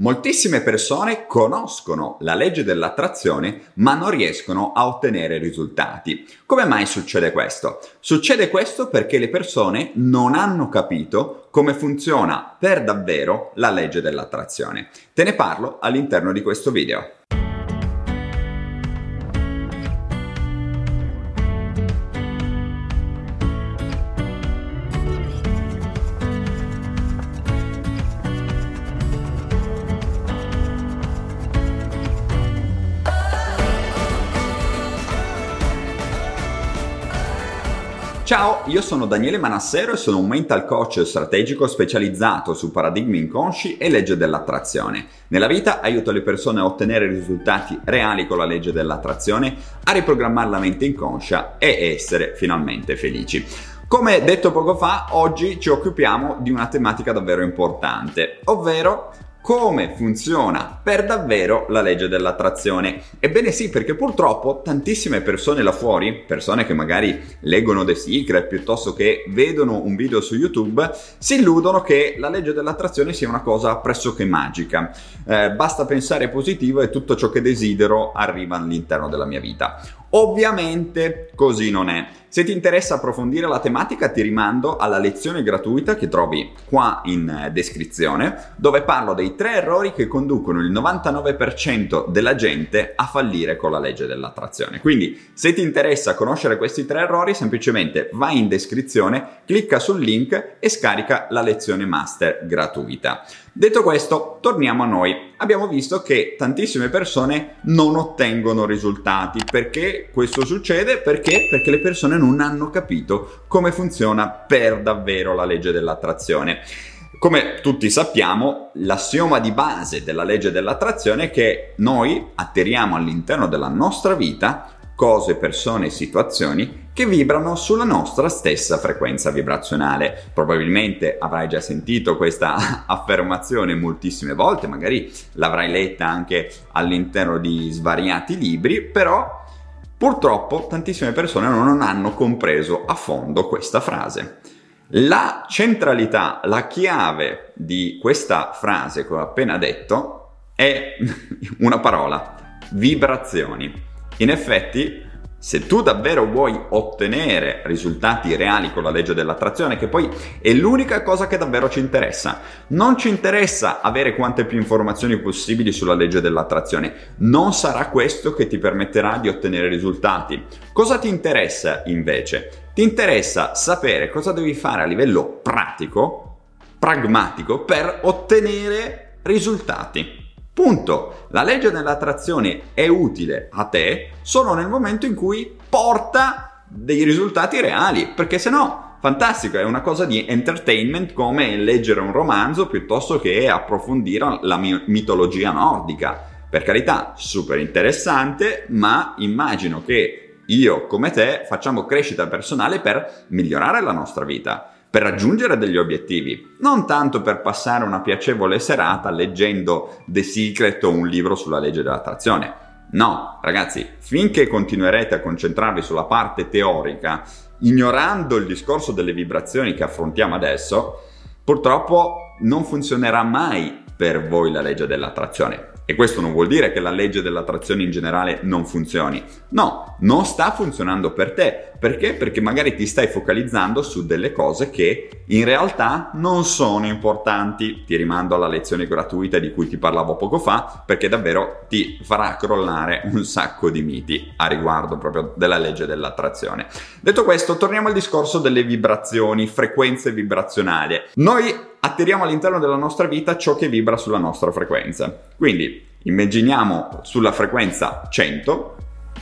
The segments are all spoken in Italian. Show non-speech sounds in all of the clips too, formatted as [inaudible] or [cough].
Moltissime persone conoscono la legge dell'attrazione ma non riescono a ottenere risultati. Come mai succede questo? Succede questo perché le persone non hanno capito come funziona per davvero la legge dell'attrazione. Te ne parlo all'interno di questo video. Ciao, io sono Daniele Manassero e sono un mental coach strategico specializzato su paradigmi inconsci e legge dell'attrazione. Nella vita aiuto le persone a ottenere risultati reali con la legge dell'attrazione, a riprogrammare la mente inconscia e essere finalmente felici. Come detto poco fa, oggi ci occupiamo di una tematica davvero importante, ovvero come funziona per davvero la legge dell'attrazione. Ebbene sì, perché purtroppo tantissime persone là fuori, persone che magari leggono The Secret piuttosto che vedono un video su YouTube, si illudono che la legge dell'attrazione sia una cosa pressoché magica. Eh, basta pensare positivo e tutto ciò che desidero arriva all'interno della mia vita. Ovviamente così non è. Se ti interessa approfondire la tematica ti rimando alla lezione gratuita che trovi qua in eh, descrizione dove parlo dei tre errori che conducono il 99% della gente a fallire con la legge dell'attrazione. Quindi se ti interessa conoscere questi tre errori semplicemente vai in descrizione, clicca sul link e scarica la lezione master gratuita. Detto questo, torniamo a noi. Abbiamo visto che tantissime persone non ottengono risultati. Perché questo succede? Perché? Perché le persone non hanno capito come funziona per davvero la legge dell'attrazione. Come tutti sappiamo, l'assioma di base della legge dell'attrazione è che noi atterriamo all'interno della nostra vita cose, persone e situazioni che vibrano sulla nostra stessa frequenza vibrazionale. Probabilmente avrai già sentito questa [laughs] affermazione moltissime volte, magari l'avrai letta anche all'interno di svariati libri, però purtroppo tantissime persone non hanno compreso a fondo questa frase. La centralità, la chiave di questa frase che ho appena detto è [laughs] una parola, vibrazioni. In effetti, se tu davvero vuoi ottenere risultati reali con la legge dell'attrazione, che poi è l'unica cosa che davvero ci interessa, non ci interessa avere quante più informazioni possibili sulla legge dell'attrazione, non sarà questo che ti permetterà di ottenere risultati. Cosa ti interessa invece? Ti interessa sapere cosa devi fare a livello pratico, pragmatico, per ottenere risultati. Punto. La legge dell'attrazione è utile a te solo nel momento in cui porta dei risultati reali, perché se no fantastico, è una cosa di entertainment come leggere un romanzo piuttosto che approfondire la mitologia nordica. Per carità, super interessante, ma immagino che io come te facciamo crescita personale per migliorare la nostra vita per raggiungere degli obiettivi, non tanto per passare una piacevole serata leggendo The Secret o un libro sulla legge dell'attrazione. No, ragazzi, finché continuerete a concentrarvi sulla parte teorica, ignorando il discorso delle vibrazioni che affrontiamo adesso, purtroppo non funzionerà mai per voi la legge dell'attrazione. E questo non vuol dire che la legge dell'attrazione in generale non funzioni. No, non sta funzionando per te. Perché? Perché magari ti stai focalizzando su delle cose che in realtà non sono importanti. Ti rimando alla lezione gratuita di cui ti parlavo poco fa, perché davvero ti farà crollare un sacco di miti a riguardo proprio della legge dell'attrazione. Detto questo, torniamo al discorso delle vibrazioni, frequenze vibrazionali. Noi attiriamo all'interno della nostra vita ciò che vibra sulla nostra frequenza. Quindi immaginiamo sulla frequenza 100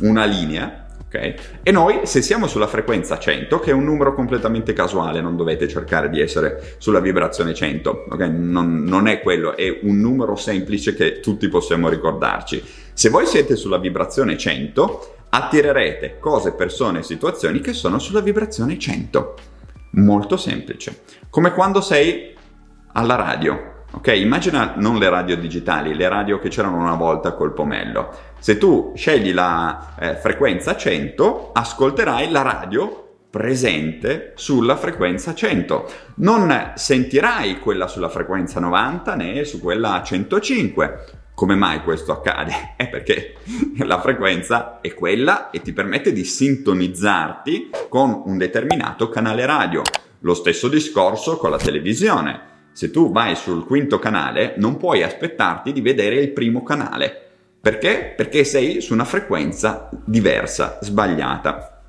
una linea, ok? E noi se siamo sulla frequenza 100, che è un numero completamente casuale, non dovete cercare di essere sulla vibrazione 100, ok? Non, non è quello, è un numero semplice che tutti possiamo ricordarci. Se voi siete sulla vibrazione 100, attirerete cose, persone e situazioni che sono sulla vibrazione 100. Molto semplice. Come quando sei alla radio. Ok, immagina non le radio digitali, le radio che c'erano una volta col pomello. Se tu scegli la eh, frequenza 100, ascolterai la radio presente sulla frequenza 100. Non sentirai quella sulla frequenza 90 né su quella 105. Come mai questo accade? [laughs] È perché la frequenza è quella e ti permette di sintonizzarti con un determinato canale radio. Lo stesso discorso con la televisione. Se tu vai sul quinto canale non puoi aspettarti di vedere il primo canale. Perché? Perché sei su una frequenza diversa, sbagliata.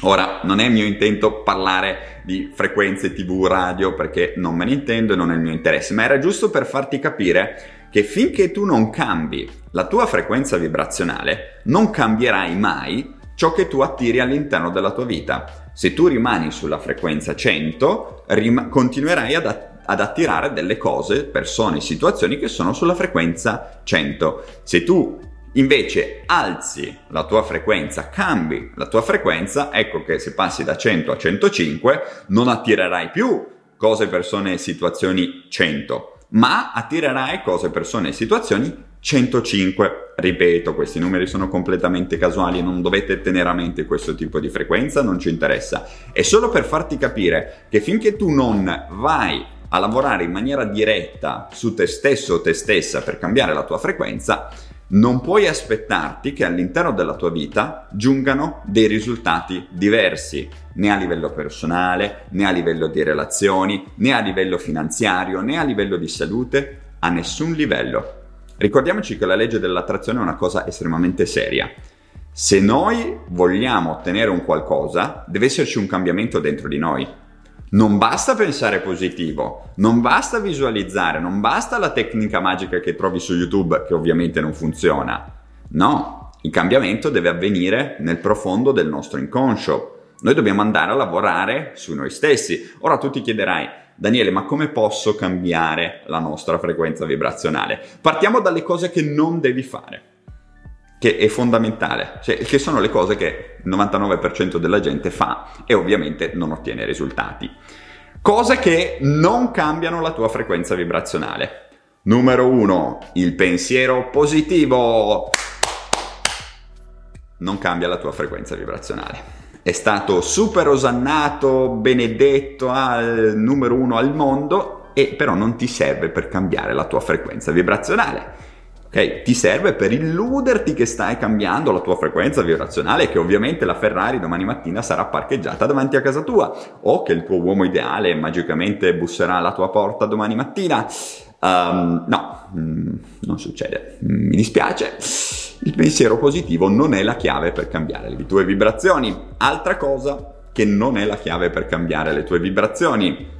Ora, non è mio intento parlare di frequenze TV, radio, perché non me ne intendo e non è il mio interesse, ma era giusto per farti capire che finché tu non cambi la tua frequenza vibrazionale, non cambierai mai ciò che tu attiri all'interno della tua vita. Se tu rimani sulla frequenza 100, rim- continuerai ad, att- ad attirare delle cose, persone, situazioni che sono sulla frequenza 100. Se tu invece alzi la tua frequenza, cambi la tua frequenza, ecco che se passi da 100 a 105 non attirerai più cose, persone e situazioni 100, ma attirerai cose, persone e situazioni 105. Ripeto, questi numeri sono completamente casuali, non dovete tenere a mente questo tipo di frequenza, non ci interessa. È solo per farti capire che finché tu non vai a lavorare in maniera diretta su te stesso o te stessa per cambiare la tua frequenza, non puoi aspettarti che all'interno della tua vita giungano dei risultati diversi, né a livello personale, né a livello di relazioni, né a livello finanziario, né a livello di salute, a nessun livello. Ricordiamoci che la legge dell'attrazione è una cosa estremamente seria. Se noi vogliamo ottenere un qualcosa, deve esserci un cambiamento dentro di noi. Non basta pensare positivo, non basta visualizzare, non basta la tecnica magica che trovi su YouTube, che ovviamente non funziona. No, il cambiamento deve avvenire nel profondo del nostro inconscio. Noi dobbiamo andare a lavorare su noi stessi. Ora tu ti chiederai, Daniele, ma come posso cambiare la nostra frequenza vibrazionale? Partiamo dalle cose che non devi fare che è fondamentale, cioè, che sono le cose che il 99% della gente fa e ovviamente non ottiene risultati. Cose che non cambiano la tua frequenza vibrazionale. Numero 1, il pensiero positivo non cambia la tua frequenza vibrazionale. È stato super osannato, benedetto, al numero uno al mondo, e però non ti serve per cambiare la tua frequenza vibrazionale ok? Ti serve per illuderti che stai cambiando la tua frequenza vibrazionale e che ovviamente la Ferrari domani mattina sarà parcheggiata davanti a casa tua o che il tuo uomo ideale magicamente busserà alla tua porta domani mattina. Um, no, mm, non succede. Mi dispiace. Il pensiero positivo non è la chiave per cambiare le tue vibrazioni. Altra cosa che non è la chiave per cambiare le tue vibrazioni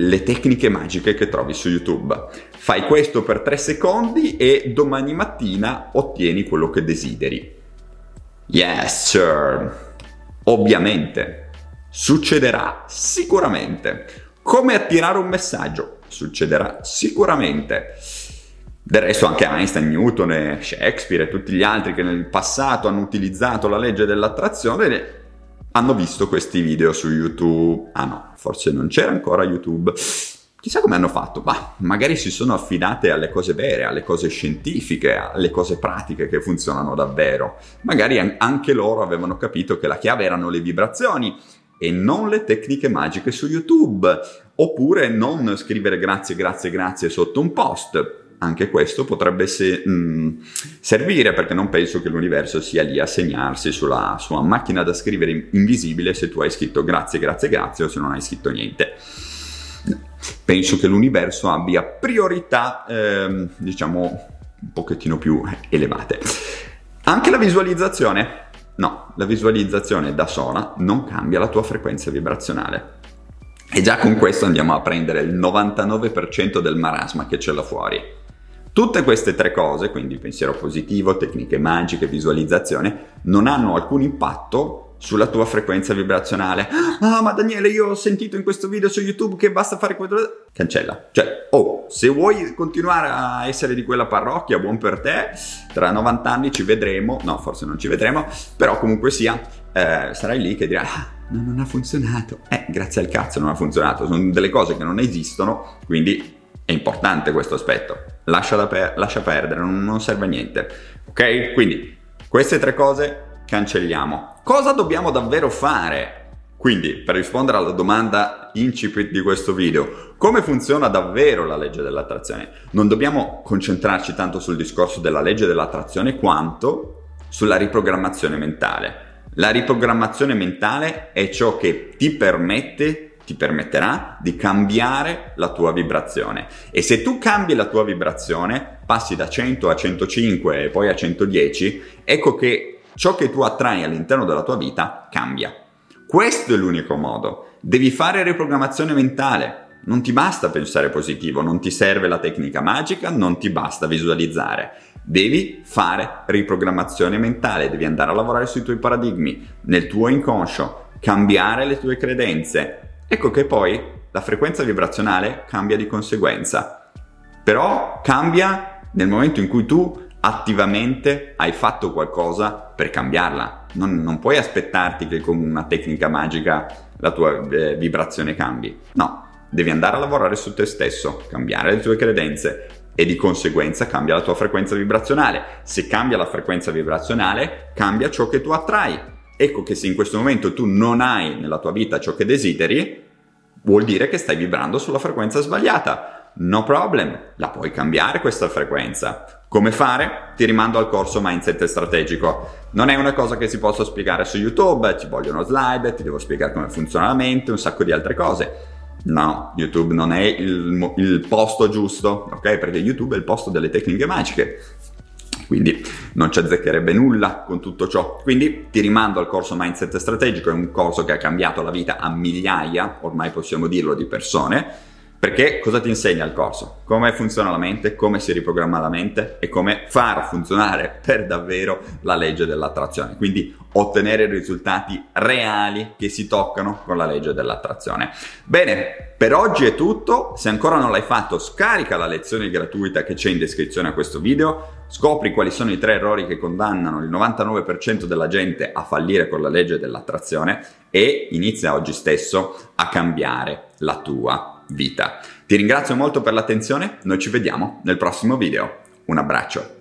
le tecniche magiche che trovi su YouTube. Fai questo per 3 secondi e domani mattina ottieni quello che desideri. Yes, sir. Ovviamente. Succederà sicuramente. Come attirare un messaggio? Succederà sicuramente. Del resto anche Einstein, Newton, Shakespeare e tutti gli altri che nel passato hanno utilizzato la legge dell'attrazione hanno visto questi video su YouTube. Ah no, forse non c'era ancora YouTube. Chissà come hanno fatto, ma magari si sono affidate alle cose vere, alle cose scientifiche, alle cose pratiche che funzionano davvero. Magari anche loro avevano capito che la chiave erano le vibrazioni e non le tecniche magiche su YouTube. Oppure non scrivere grazie, grazie, grazie sotto un post anche questo potrebbe se, mh, mm, servire perché non penso che l'universo sia lì a segnarsi sulla sua macchina da scrivere invisibile se tu hai scritto grazie, grazie, grazie o se non hai scritto niente. Penso che l'universo abbia priorità, ehm, diciamo, un pochettino più elevate. Anche la visualizzazione. No, la visualizzazione da sola non cambia la tua frequenza vibrazionale. E già con questo andiamo a prendere il 99% del marasma che c'è là fuori. Tutte queste tre cose, quindi pensiero positivo, tecniche magiche, visualizzazione, non hanno alcun impatto sulla tua frequenza vibrazionale. Ah, ma Daniele, io ho sentito in questo video su YouTube che basta fare quello. Cancella. Cioè, oh, se vuoi continuare a essere di quella parrocchia, buon per te. Tra 90 anni ci vedremo. No, forse non ci vedremo, però comunque sia, eh, sarai lì che dirai. Ah, non ha funzionato. Eh, grazie al cazzo non ha funzionato. Sono delle cose che non esistono, quindi è importante questo aspetto. Lascia, per- lascia perdere, non, non serve a niente. Ok? Quindi queste tre cose cancelliamo. Cosa dobbiamo davvero fare Quindi, per rispondere alla domanda incipit di questo video, come funziona davvero la legge dell'attrazione? Non dobbiamo concentrarci tanto sul discorso della legge dell'attrazione quanto sulla riprogrammazione mentale. La riprogrammazione mentale è ciò che ti permette, ti permetterà di cambiare la tua vibrazione. E se tu cambi la tua vibrazione, passi da 100 a 105 e poi a 110, ecco che ciò che tu attrai all'interno della tua vita cambia. Questo è l'unico modo. Devi fare riprogrammazione mentale. Non ti basta pensare positivo, non ti serve la tecnica magica, non ti basta visualizzare. Devi fare riprogrammazione mentale, devi andare a lavorare sui tuoi paradigmi, nel tuo inconscio, cambiare le tue credenze. Ecco che poi la frequenza vibrazionale cambia di conseguenza. Però cambia nel momento in cui tu attivamente hai fatto qualcosa per cambiarla. Non, non puoi aspettarti che con una tecnica magica la tua eh, vibrazione cambi. No, devi andare a lavorare su te stesso, cambiare le tue credenze e di conseguenza cambia la tua frequenza vibrazionale. Se cambia la frequenza vibrazionale, cambia ciò che tu attrai. Ecco che se in questo momento tu non hai nella tua vita ciò che desideri, vuol dire che stai vibrando sulla frequenza sbagliata No problem, la puoi cambiare questa frequenza. Come fare? Ti rimando al corso Mindset strategico. Non è una cosa che si possa spiegare su YouTube, ci vogliono slide, ti devo spiegare come funziona la mente, un sacco di altre cose. No, YouTube non è il, il posto giusto, ok? Perché YouTube è il posto delle tecniche magiche. Quindi non ci azzeccherebbe nulla con tutto ciò. Quindi ti rimando al corso Mindset strategico, è un corso che ha cambiato la vita a migliaia, ormai possiamo dirlo, di persone perché cosa ti insegna il corso? Come funziona la mente, come si riprogramma la mente e come far funzionare per davvero la legge dell'attrazione. Quindi ottenere risultati reali che si toccano con la legge dell'attrazione. Bene, per oggi è tutto. Se ancora non l'hai fatto, scarica la lezione gratuita che c'è in descrizione a questo video. Scopri quali sono i tre errori che condannano il 99% della gente a fallire con la legge dell'attrazione e inizia oggi stesso a cambiare la tua vita. Ti ringrazio molto per l'attenzione, noi ci vediamo nel prossimo video. Un abbraccio.